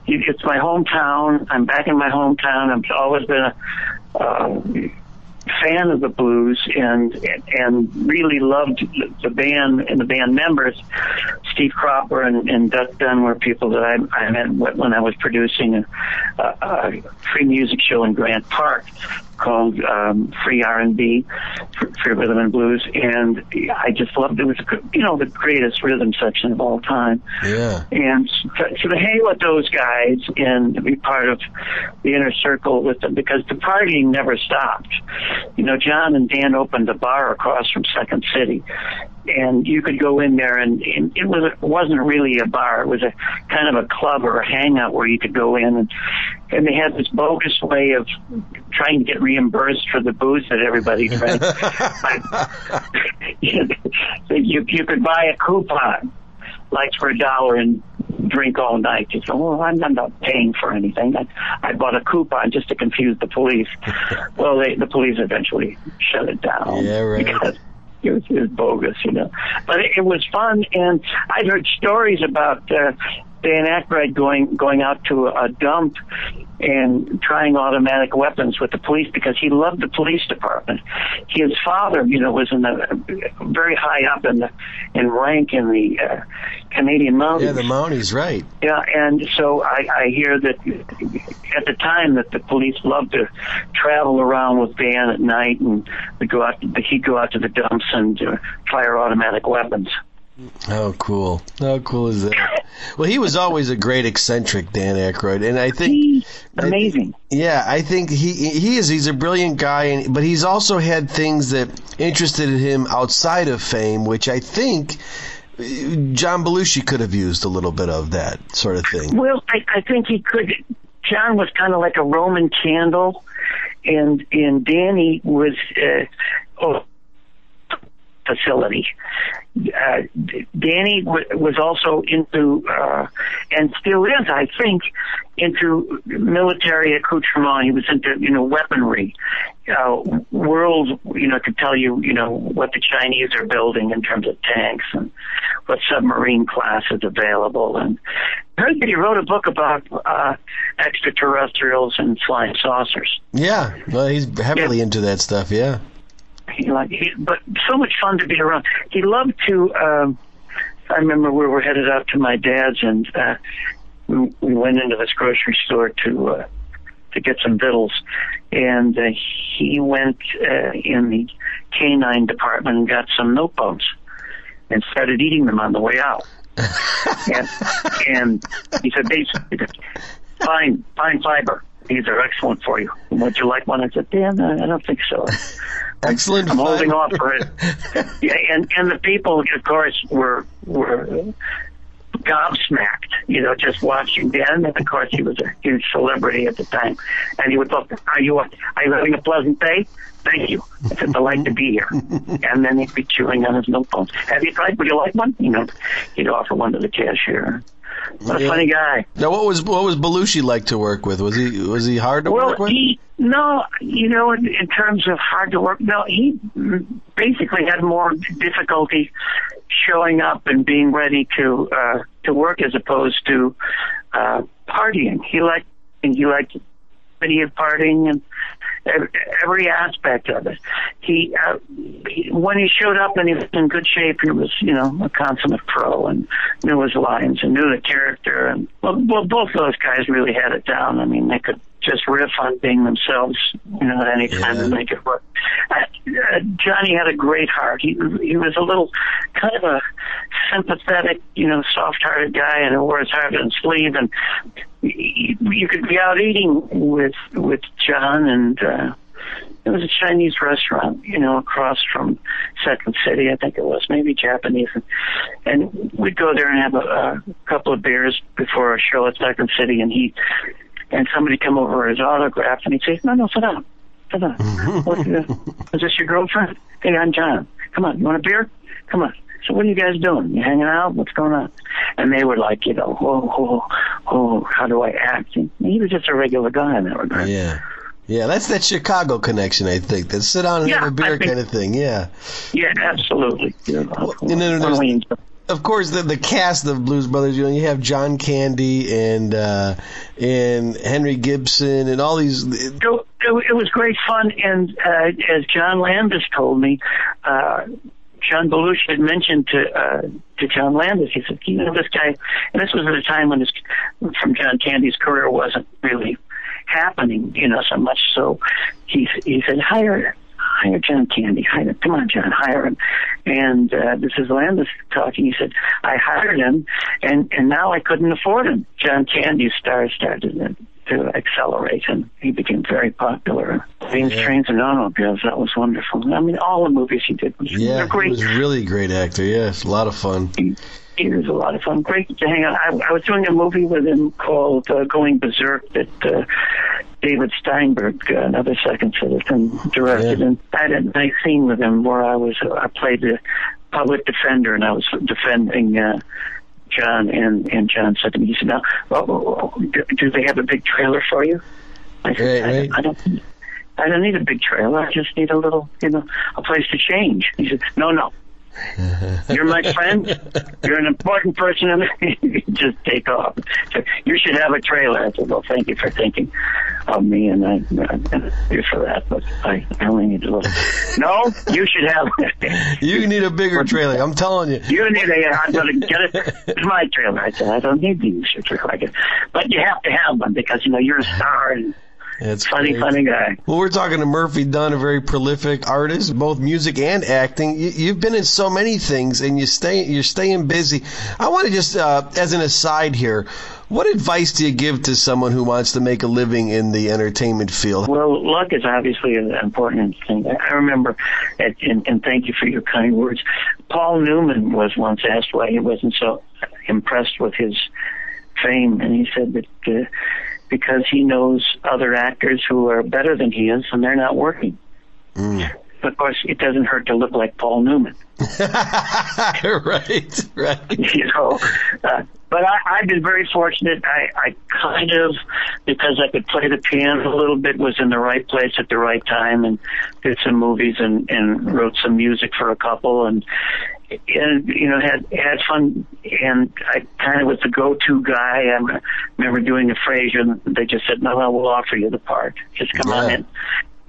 it- it's my hometown. I'm back in my hometown. I've always been a. Uh, fan of the blues and and really loved the band and the band members. Steve Cropper and, and Duck Dunn were people that I, I met when I was producing a, a, a free music show in Grant Park called um, Free R&B, Free Rhythm and Blues, and I just loved it. It was you know the greatest rhythm section of all time. Yeah. And to, so to hang with those guys and to be part of the inner circle with them because the partying never stopped. You know, John and Dan opened a bar across from Second City, and you could go in there and, and it was it wasn't really a bar. It was a kind of a club or a hangout where you could go in and and they had this bogus way of trying to get reimbursed for the booze that everybody drank. you, you could buy a coupon like for a dollar and drink all night. You say, well, I'm, I'm not paying for anything. I, I bought a coupon just to confuse the police. well, they, the police eventually shut it down. Yeah, right. Because it was, it was bogus, you know. But it, it was fun, and I'd heard stories about uh, Dan Aykroyd going going out to a dump and trying automatic weapons with the police because he loved the police department. His father, you know, was in the very high up in the in rank in the uh, Canadian Mounties. Yeah, the Mounties, right. Yeah, and so I, I hear that at the time that the police loved to travel around with Dan at night, and go out. He'd go out to the dumps and uh, fire automatic weapons. Oh, cool. How cool is that? Well, he was always a great eccentric, Dan Aykroyd, and I think He's amazing. Yeah, I think he he is. He's a brilliant guy, and but he's also had things that interested him outside of fame, which I think uh, John Belushi could have used a little bit of that sort of thing. Well, I, I think he could. John was kind of like a Roman candle, and and Danny was uh, oh, facility. Uh, Danny w- was also into, uh, and still is, I think, into military accoutrement. He was into, you know, weaponry. Uh, world, you know, could tell you, you know, what the Chinese are building in terms of tanks and what submarine class is available. And I heard that he wrote a book about uh, extraterrestrials and flying saucers. Yeah, well, he's heavily into that stuff. Yeah. He like, he, but so much fun to be around. He loved to. Um, I remember we were headed out to my dad's, and uh, we, we went into this grocery store to uh, to get some victuals, and uh, he went uh, in the canine department and got some milk bones, and started eating them on the way out. and, and he said, basically, fine, fine fiber. These are excellent for you. Would you like one? I said, Dan, I don't think so. Excellent. I'm holding off for it. Yeah, and and the people, of course, were were gobsmacked, you know, just watching Dan. And of course, he was a huge celebrity at the time. And he would look, "Are you are you having a pleasant day?" Thank you. It's a delight to be here. And then he'd be chewing on his milk bones. Have you tried? Would you like one? You know, he'd offer one to the cashier. What a funny guy. Now, what was what was Belushi like to work with? Was he was he hard to Well, work with? he no, you know, in, in terms of hard to work, no, he basically had more difficulty showing up and being ready to uh, to work as opposed to uh, partying. He liked and he liked video partying and every aspect of it. He, uh, he when he showed up and he was in good shape, he was you know a consummate pro and knew his lines and knew the character. And well, well both those guys really had it down. I mean, they could just riff on being themselves, you know, at any time Yeah. and make it work. Uh, uh, Johnny had a great heart. He he was a little kind of a sympathetic, you know, soft-hearted guy, and wore his heart on his sleeve. And you, you could be out eating with with John, and uh, it was a Chinese restaurant, you know, across from Second City, I think it was, maybe Japanese, and, and we'd go there and have a, a couple of beers before a show at Second City, and he and somebody come over his autograph, and he'd say, "No, no, sit down, sit down. what, uh, is this your girlfriend? Hey, I'm John. Come on, you want a beer? Come on." So what are you guys doing? You hanging out? What's going on? And they were like, you know, oh, oh, oh, how do I act? And he was just a regular guy in that regard. Yeah. Yeah, that's that Chicago connection, I think. That sit down and Yeah, have a beer think- kind of thing. Yeah. Yeah, absolutely. Yeah, and then there's- Of course, the the cast of Blues Brothers. You know, you have John Candy and uh, and Henry Gibson and all these. it, it, was great fun, and uh, as John Landis told me, uh, John Belushi had mentioned to uh, to John Landis, he said, "You know, this guy," and this was at a time when his from John Candy's career wasn't really happening, you know, so much. So he he said, "Hire." Hire John Candy. Hire, come on, John, hire him. And uh, this is Landis talking. He said, "I hired him, and and now I couldn't afford him." John Candy's stars started to, to accelerate, and he became very popular. Planes, Trains, and Automobiles. That was wonderful. I mean, all the movies he did was Yeah, were he great. was really great actor. Yes, a lot of fun. It was a lot of fun. Great to hang out. I, I was doing a movie with him called uh, Going Berserk that uh, David Steinberg, uh, another second citizen, directed. Yeah. And I had a nice scene with him where I was I played the public defender and I was defending. Uh, John and and John said to me, he said, "Now, oh, do, do they have a big trailer for you?" I said, Right, I, right. I don't. I don't need a big trailer. I just need a little, you know, a place to change. He said, no, no. You're my friend. You're an important person. the- just take off. So you should have a trailer. I said, well, thank you for thinking of me, and I, I'm thank you for that. But I, I only need a little. No, you should have. You need a bigger trailer. I'm telling you. You need a. I'm going to get it. It's my trailer. I said I don't need to use your trailer. But you have to have one because you know you're a star and It's funny, great. funny guy. Well, we're talking to Murphy Dunne, a very prolific artist, both music and acting. You, you've been in so many things, and you stay you're staying busy. I want to just, uh, as an aside here, what advice do you give to someone who wants to make a living in the entertainment field? Well, luck is obviously an important thing. I remember, and, and, and thank you for your kind words. Paul Newman was once asked why he wasn't so impressed with his fame, and he said that uh, because he knows other actors who are better than he is, and they're not working. Of course, it doesn't hurt to look like Paul Newman. right, right. you know. Uh, but I, I've been very fortunate. I, I kind of, because I could play the piano a little bit, was in the right place at the right time, and did some movies and and wrote some music for a couple, and and you know had had fun. And I kind of was the go-to guy. I remember doing a Frasier, and they just said, "No, no, we'll offer you the part. Just come on in."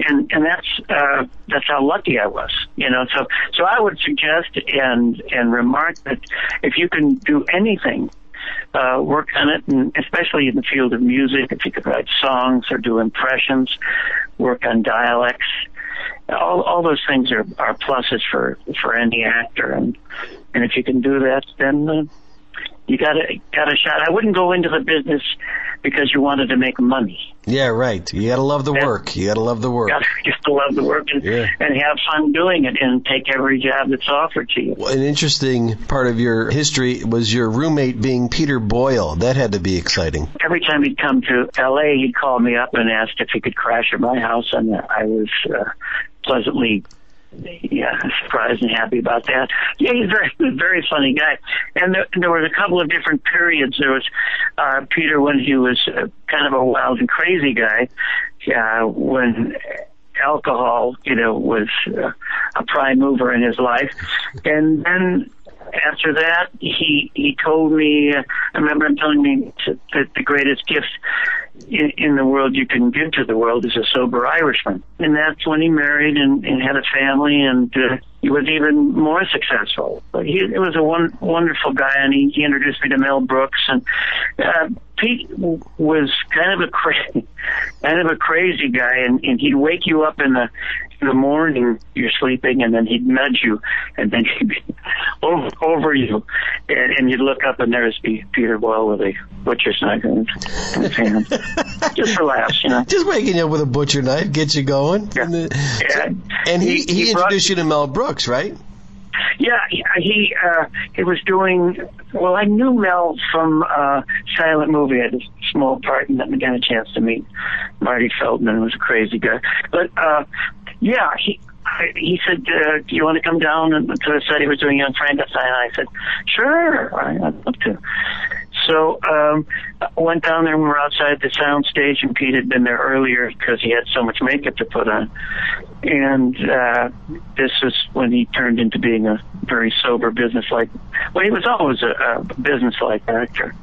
and and that's uh, that's how lucky I was, you know. So so I would suggest and and remark that if you can do anything, uh, work on it, and especially in the field of music, if you could write songs or do impressions, work on dialects. All, all those things are, are pluses for, for any actor, and and if you can do that, then uh, you got a got a shot. I wouldn't go into the business because you wanted to make money. Yeah, right. You got to love the work. You got to love the work. You got just to love the work and, Yeah. and have fun doing it and take every job that's offered to you. Well, An interesting part of your history was your roommate being Peter Boyle. That had to be exciting. Every time he'd come to L.A., he'd call me up and asked if he could crash at my house, and I was uh, pleasantly yeah, surprised and happy about that. Yeah, he's very, very funny guy. And there, there was a couple of different periods. There was uh, Peter when he was uh, kind of a wild and crazy guy. Uh, when alcohol, you know, was uh, a prime mover in his life, and then after that, he he told me. Uh, I remember him telling me that the greatest gift in, in the world you can give to the world is a sober Irishman, and that's when he married and, and had a family, and uh, he was even more successful. But he it was a one, wonderful guy, and he, he introduced me to Mel Brooks, and uh, Pete w- was kind of a cra- kind of a crazy guy, and, and he'd wake you up in the in the morning, you're sleeping, and then he'd nudge you, and then he'd be over, over you, and, and you'd look up, and there's P- Peter Boyle with a butcher's knife in his, hand, just for laughs, you know. Just waking you up with a butcher knife gets you going. Yeah. And, the- Yeah. and he, He- he, he brought- introduced you to Mel Brooks, right? Yeah, he he, uh, he was doing. Well, I knew Mel from uh, Silent Movie. I had a small part and got a chance to meet Marty Feldman, who was a crazy guy. But uh, yeah, he. He said, uh, "Do you want to come down and to the set he was doing Young Frankenstein?" And I said, "Sure, I'd love to." So um, I went down there and we were outside the sound stage, and Pete had been there earlier because he had so much makeup to put on. And uh, this was when he turned into being a very sober, businesslike. Well, he was always a, a businesslike actor,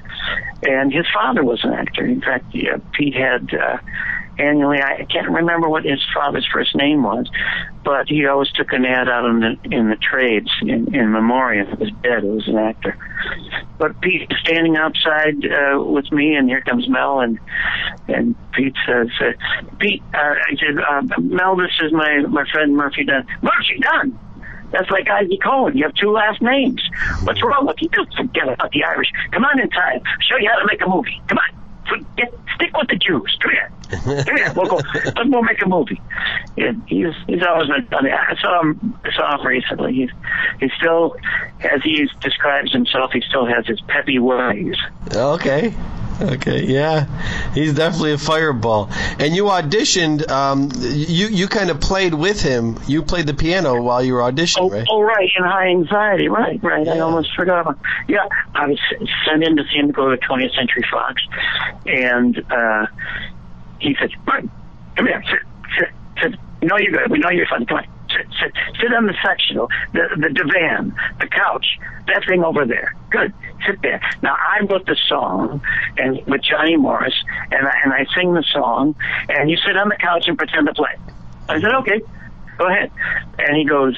and his father was an actor. In fact, yeah, Pete had. Uh, Annually, I can't remember what his father's first name was, but he always took an ad out in the in the trades in, in memoriam of his dad, who was an actor. But Pete standing outside uh, with me, and here comes Mel, and and Pete says, uh, "Pete," uh, I said, uh, "Mel, this is my my friend Murphy Dunne." Murphy Dunne. That's like Isaac Cohen. You have two last names. What's wrong with you? Forget about the Irish. Come on inside. Show you how to make a movie. Come on. Forget, stick with the Jews. Come here. Come here. We'll go. Let's go make a movie. He's he's always been funny. I saw him I saw him recently. He's he still, as he describes himself, he still has his peppy ways. Okay. Okay, yeah, he's definitely a fireball. And you auditioned. Um, you you kind of played with him. You played the piano while you were auditioning, Oh, right? oh, right, in high anxiety, right, right. I almost forgot. About, yeah, I was sent in to see him go to 20th Century Fox, and uh, he said, come here, sit, sit, sit We know you're good. We know you're funny. Come on. Sit, sit, sit on the sectional, the, the divan, the couch, that thing over there. Good. Sit there. Now, I wrote the song and with Johnny Morris, and I, and I sing the song, and you sit on the couch and pretend to play. I said, okay, go ahead. And he goes,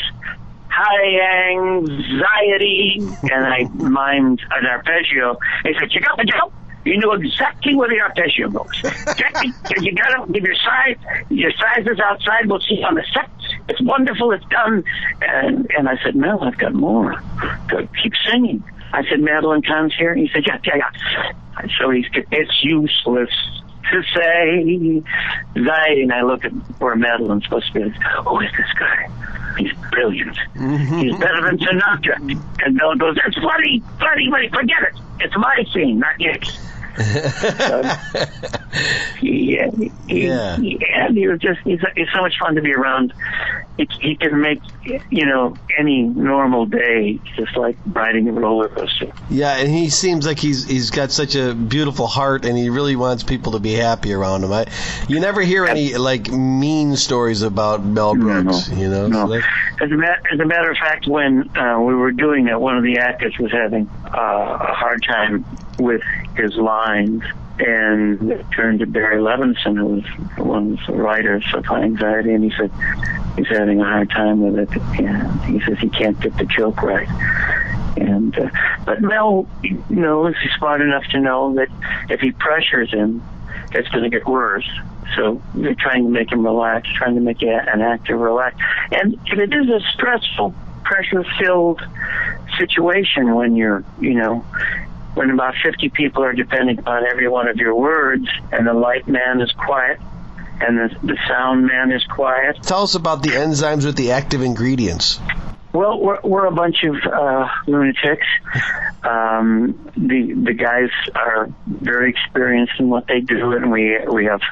high anxiety, and I mimed an arpeggio. He said, you got the joke? You knew exactly where the arpeggio goes. You gotta give your size. Your size is outside. We'll see on the set. It's wonderful. It's done. And and I said, Mel, I've got more. Go, Keep singing. I said, Madeline Kahn's here. And he said, yeah, yeah, yeah. So he's, it's useless to say that. And I look at where Madeline's supposed to be. Who is this guy? He's brilliant. Mm-hmm. He's better than Sinatra. And Bill goes, it's funny, funny, funny. Forget it. It's my scene, not yours. Yeah, he, Yeah. He, and he was just, he's, he's so much fun to be around. He, he can make, you know, any normal day just like riding a roller coaster. Yeah, and he seems like he's he's got such a beautiful heart, and he really wants people to be happy around him. I, you never hear any like mean stories about Mel Brooks, you know. No. So As a, ma- as a matter of fact, when uh, we were doing it, one of the actors was having uh, a hard time with his lines. And turned to Barry Levinson, who was one of the writers of High Anxiety, and he said he's having a hard time with it. And he says he can't get the joke right. And uh, but Mel knows he's smart enough to know that if he pressures him, it's going to get worse. So they're trying to make him relax, trying to make an actor relax. And it is a stressful, pressure-filled situation when you're, you know, when about 50 people are depending upon every one of your words, and the light man is quiet, and the, the sound man is quiet, Tell us about the enzymes with the active ingredients. well, we're, we're a bunch of uh, lunatics. Um, the the guys are very experienced in what they do, and we we have,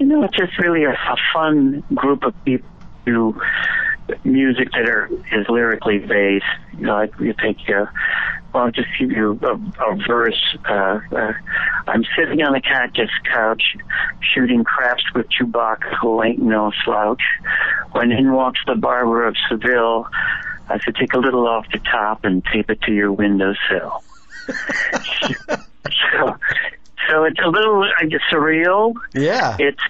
you know, it's just really a, a fun group of people who do music that are is lyrically based. You know, like you take, uh, I'll just give you a, a verse. Uh, uh, I'm sitting on a cactus couch, shooting craps with Chewbacca, who ain't no slouch. When in walks the barber of Seville, I said, take a little off the top and tape it to your windowsill. so, so it's a little I guess, surreal. Yeah. It's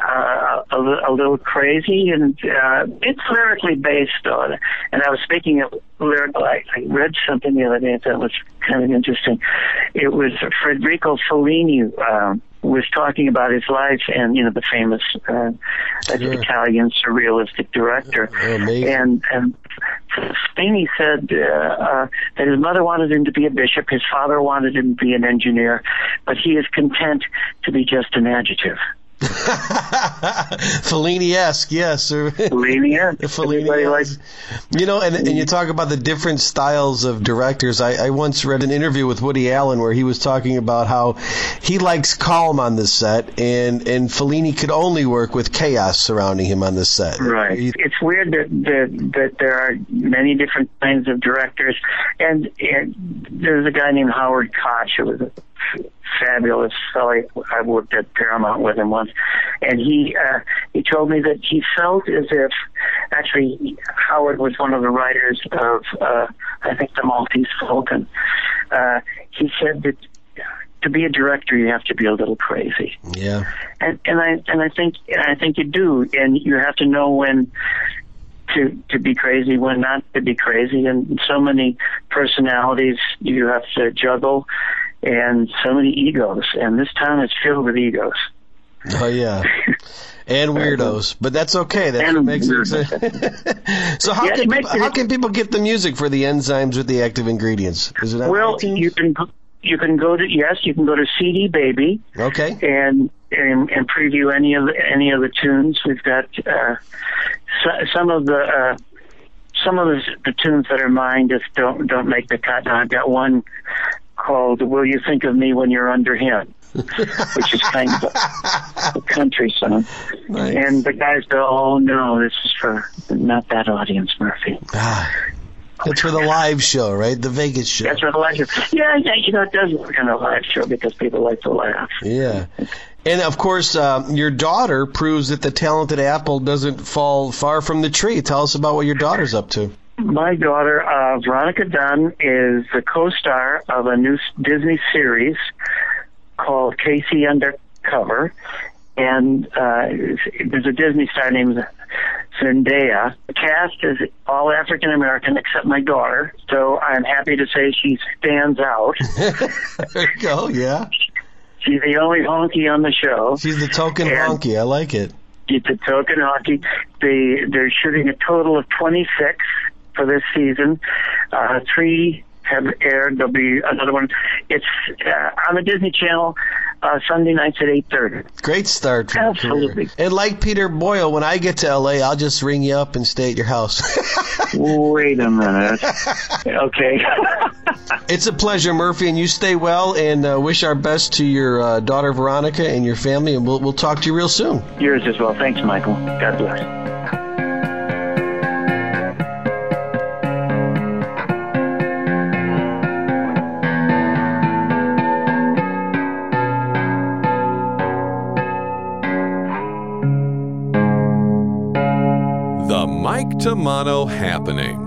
uh, a, a little crazy, and uh, it's lyrically based on. And I was speaking of lyrical. I, I read something the other day that was kind of interesting. It was Federico Fellini. Um, was talking about his life and you know the famous uh, Italian surrealistic director amazing. and and Fellini said uh, uh, that his mother wanted him to be a bishop, his father wanted him to be an engineer, but he is content to be just an adjective. Fellini-esque, yes. Or Fellini, likes You know, and, and you mm-hmm. talk about the different styles of directors. I, I once read an interview with Woody Allen where he was talking about how he likes calm on the set, and, and Fellini could only work with chaos surrounding him on the set. Right. He- It's weird that, that that there are many different kinds of directors, and, and there's a guy named Howard Koch who was a fabulous fellow. I worked at Paramount with him once, and he uh, he told me that he felt as if actually Howard was one of the writers of uh, I think the Maltese Falcon. Uh, he said that to be a director you have to be a little crazy yeah. and and I and I think and I think you do, and you have to know when to to be crazy, when not to be crazy, and so many personalities you have to juggle, and so many egos, and this town is filled with egos. Oh, yeah. And weirdos, but that's okay. What makes it. so how Yeah, can people, how can people get the music for the enzymes with the active ingredients? Is it on Well, iTunes? you can you can go to yes, you can go to CD Baby okay. and and, and preview any of the, any of the tunes. We've got uh, so, some of the uh, some of the, the tunes that are mine just don't don't make the cut. I've got one called "Will You Think of Me When You're Under Him," which is kind of a, a country song. Nice. And the guys go, "Oh no, this is for not that audience, Murphy." Ah, it's for the live show, right? The Vegas show. That's for the live show. Yeah, yeah, you know, it does work on a live show because people like to laugh. Yeah. And of course, uh, your daughter proves that the talented apple doesn't fall far from the tree. Tell us about what your daughter's up to. My daughter, uh, Veronica Dunne, is the co-star of a new Disney series called K.C. Undercover, and uh, there's a Disney star named Zendaya. The cast is all African American except my daughter, so I'm happy to say she stands out. there you go. Yeah, She's the only honky on the show. she's the token And- honky. I like it. It's a token honky. They they're shooting a total of 26 for this season. Uh, three have aired. There'll be another one. It's uh, on the Disney Channel uh, Sunday nights at 8:30. Great start. to your Absolutely. career. And like Peter Boyle, when I get to LA, I'll just ring you up and stay at your house. Wait a minute. okay. it's a pleasure, Murphy, and you stay well. And uh, wish our best to your uh, daughter Veronica and your family. And we'll we'll talk to you real soon. Yours as well. Thanks, Michael. God bless. Mike Tomano Happening.